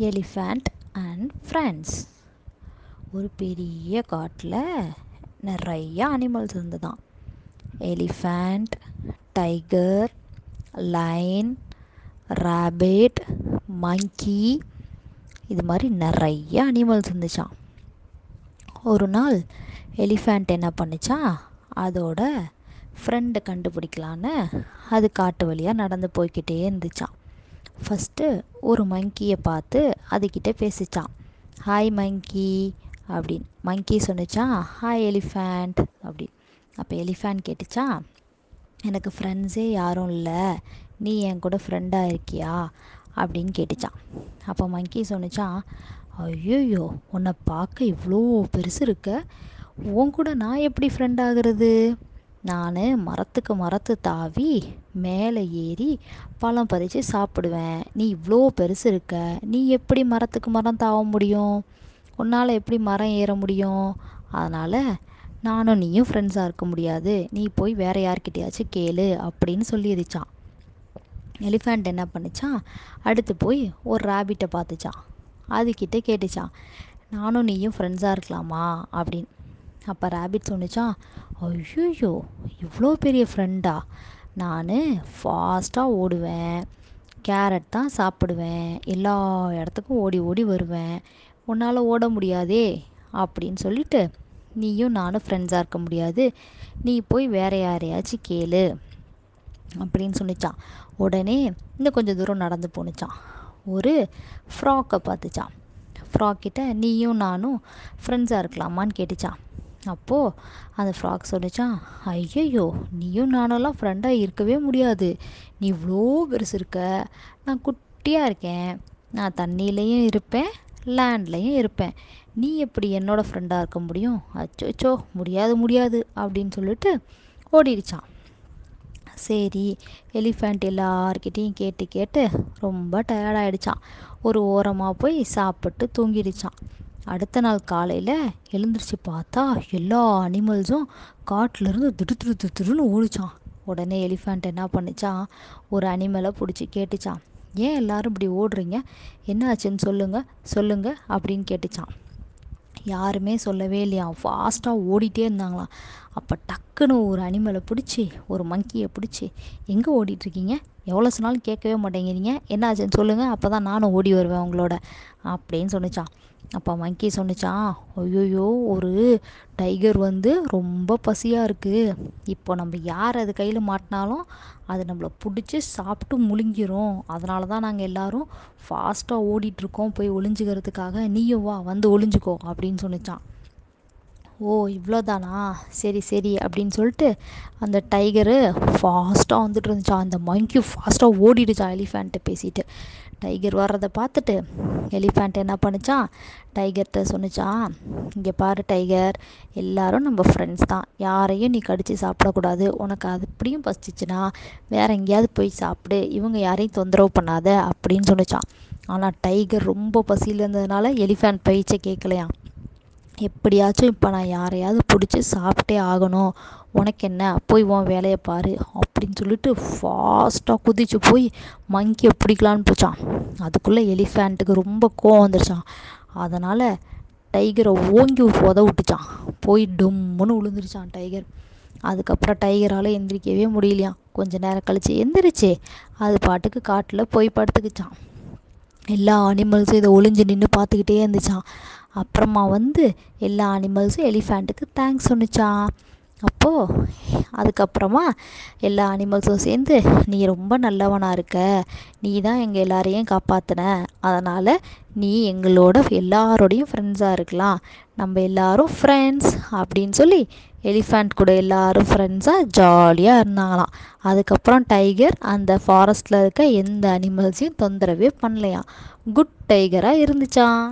Elephant and friends ஒரு பெரிய காட்டில் நிறைய அனிமல்ஸ் இருந்ததாம் elephant tiger lion rabbit monkey இது மாதிரி நிறைய அனிமல்ஸ் இருந்துச்சான் ஒரு நாள் எலிஃபேண்ட் என்ன பண்ணுச்சா? அதோட ஃப்ரெண்டை கண்டுபிடிக்கலான்னு அது காட்டு வழியாக நடந்து போய்க்கிட்டே இருந்துச்சான் ஃபஸ்ட்டு ஒரு மங்கியை பார்த்து அதுக்கிட்ட பேசிச்சான். ஹாய் மங்கி அப்படின்னு. மங்கி சொன்னிச்சான் ஹாய் எலிஃபேண்ட் அப்படின்னு. அப்போ எலிஃபேண்ட் கேட்டுச்சா எனக்கு ஃப்ரெண்ட்ஸே யாரும் இல்லை. நீ என் கூட ஃப்ரெண்டாக இருக்கியா? அப்படின்னு கேட்டுச்சான். அப்போ மங்கி சொன்னிச்சான் ஐயோயோ உன்னை பார்க்க இவ்வளோ பெருசு இருக்க. உன் கூட நான் எப்படி ஃப்ரெண்ட் ஆகிறது? நான் மரத்துக்கு மரத்து தாவி மேலே ஏறி பழம் பறித்து சாப்பிடுவேன். நீ இவ்வளோ பெருசு இருக்க நீ எப்படி மரத்துக்கு மரம் தாவ முடியும்? உன்னால் எப்படி மரம் ஏற முடியும்? அதனால் நானும் நீயும் ஃப்ரெண்ட்ஸாக இருக்க முடியாது. நீ போய் வேறு யார்கிட்டயாச்சும் கேளு அப்படின்னு சொல்லிடுச்சான் எலிஃபண்ட் என்ன பண்ணிச்சான்? அடுத்து போய் ஒரு ரேபிட்டை பார்த்துச்சான். அதுக்கிட்ட கேட்டுச்சான் நானும் நீயும் ஃப்ரெண்ட்ஸாக இருக்கலாமா? அப்படின்னு. அப்போ ரேபிட் சொன்னிச்சான் ஐயோ இவ்வளோ பெரிய ஃப்ரெண்டா நான் ஃபாஸ்ட்டாக ஓடுவேன். கேரட் தான் சாப்பிடுவேன். எல்லா இடத்துக்கும் ஓடி ஓடி வருவேன். உன்னால் ஓட முடியாதே அப்படின்னு சொல்லிட்டு நீயும் நானும் ஃப்ரெண்ட்ஸாக இருக்க முடியாது. நீ போய் வேற யாரையாச்சும் கேளு அப்படின்னு சொன்னிச்சான் உடனே இன்னும் கொஞ்சம் தூரம் நடந்து போணுச்சான் ஒரு ஃப்ராக்கை பார்த்துச்சான் ஃப்ராக்கிட்ட நீயும் நானும் ஃப்ரெண்ட்ஸாக இருக்கலாமான்னு கேட்டுச்சான் அப்போது அந்த ஃப்ராக் சொன்னிச்சான் ஐயையோ நீயும் நானெல்லாம் ஃப்ரெண்டாக இருக்கவே முடியாது. நீ இவ்வளோ பெருசு இருக்க. நான் குட்டியாக இருக்கேன். நான் தண்ணியிலையும் இருப்பேன் லேண்ட்லேயும் இருப்பேன். நீ எப்படி என்னோடய ஃப்ரெண்டாக இருக்க முடியும்? அச்சோச்சோ முடியாது முடியாது அப்படின்னு சொல்லிட்டு ஓடிடுச்சான். சரி எலிஃபண்ட் எல்லார்கிட்டேயும் கேட்டு கேட்டு ரொம்ப டயர்டாயிடுச்சான் ஒரு ஓரமாக போய் சாப்பிட்டு தூங்கிடுச்சான். அடுத்த நாள் காலையில் எழுந்திரிச்சு பார்த்தா எல்லா அனிமல்ஸும் காட்டிலேருந்து திடு திடு திடு ஓடிச்சான் உடனே எலிஃபண்ட் என்ன பண்ணிச்சான் ஒரு அனிமலை பிடிச்சி கேட்டுச்சான் ஏன் எல்லாரும் இப்படி ஓடுறீங்க? என்ன ஆச்சுன்னு சொல்லுங்கள் சொல்லுங்கள் அப்படின்னு கேட்டுச்சான் யாருமே சொல்லவே இல்லையா? ஃபாஸ்ட்டாக ஓடிட்டே இருந்தாங்களாம். அப்போ டக்குன்னு ஒரு அனிமலை பிடிச்சி ஒரு மங்கியை பிடிச்சி எங்கே ஓடிட்டுருக்கீங்க? எவ்வளோ சொன்னாலும் கேட்கவே மாட்டேங்கிறீங்க. என்ன ஆச்சுன்னு சொல்லுங்கள் அப்போ தான் நானும் ஓடி வருவேன் உங்களோட அப்படின்னு சொன்னிச்சான் அப்போ மங்கி சொன்னிச்சான் ஐயோயோ ஒரு டைகர் வந்து ரொம்ப பசியாக இருக்குது இப்போ நம்ம யார் அது கையில் மாட்டினாலும் அது நம்மளை பிடிச்சி சாப்பிட்டு முழுங்கிரும். அதனால தான் நாங்கள் எல்லோரும் ஃபாஸ்ட்டாக ஓடிட்டுருக்கோம் போய் ஒளிஞ்சுக்கிறதுக்காக நீயும் வா வந்து ஒளிஞ்சிக்கோ அப்படின்னு சொன்னிச்சான் ஓ இவ்வளோதானா சரி சரி அப்படின்னு சொல்லிட்டு அந்த டைகரு ஃபாஸ்ட்டாக வந்துட்டு இருந்துச்சான் அந்த மங்கி ஃபாஸ்ட்டாக ஓடிடுச்சான் எலிஃபேண்ட்டை பேசிட்டு. டைகர் வர்றதை பார்த்துட்டு எலிஃபேண்ட் என்ன பண்ணிச்சான்? டைகர்கிட்ட சொன்னிச்சான் இங்கே பாரு டைகர் எல்லாரும் நம்ம ஃப்ரெண்ட்ஸ் தான். யாரையும் நீ கடித்து சாப்பிடக்கூடாது. உனக்கு அது அப்படியும் பசிச்சுன்னா வேறு எங்கேயாவது போய் சாப்பிடு. இவங்க யாரையும் தொந்தரவு பண்ணாத அப்படின்னு சொன்னிச்சான். ஆனால் டைகர் ரொம்ப பசியில் இருந்ததுனால எலிஃபேண்ட் பேச்சை கேட்கலையாம் எப்படியாச்சும் இப்போ நான் யாரையாவது பிடிச்சி சாப்பிட்டே ஆகணும். உனக்கு என்ன? போய் உன் வேலையை பாரு. அப்படின்னு சொல்லிட்டு ஃபாஸ்ட்டாக குதிச்சு போய் மங்கியை பிடிக்கலான்னு போச்சான் அதுக்குள்ளே எலிஃபேண்ட்டுக்கு ரொம்ப கோவம் வந்துருச்சான். அதனால் டைகரை ஓங்கி உத விட்டுச்சான். போய் டொம்முன்னு விழுந்துருச்சான் டைகர் அதுக்கப்புறம் டைகரால் எந்திரிக்கவே முடியலையாம். கொஞ்ச நேரம் கழித்து எந்திரிச்சு அது பாட்டுக்கு காட்டில் போய் படுத்துக்கிச்சான் எல்லா அனிமல்ஸும் இதை ஒளிஞ்சு நின்று பார்த்துக்கிட்டே இருந்துச்சான் அப்புறமா வந்து எல்லா அனிமல்ஸும் எலிஃபேண்ட்டுக்கு தேங்க்ஸ் சொன்னிச்சான் அப்போது அதுக்கப்புறமா எல்லா அனிமல்ஸும் சேர்ந்து நீ ரொம்ப நல்லவனாக இருக்க. நீ தான் எங்கள் எல்லாரையும் காப்பாற்றின அதனால் நீ எங்களோட எல்லாரோடையும் ஃப்ரெண்ட்ஸாக இருக்கலாம். நம்ம எல்லாரும் ஃப்ரெண்ட்ஸ் அப்படின்னு சொல்லி எலிஃபண்ட் கூட எல்லாரும் ஃப்ரெண்ட்ஸாக ஜாலியாக இருந்தாங்களாம். அதுக்கப்புறம் டைகர் அந்த ஃபாரஸ்ட்டில் இருக்க எந்த அனிமல்ஸையும் தொந்தரவே பண்ணலையாம். குட் டைகராக இருந்துச்சான்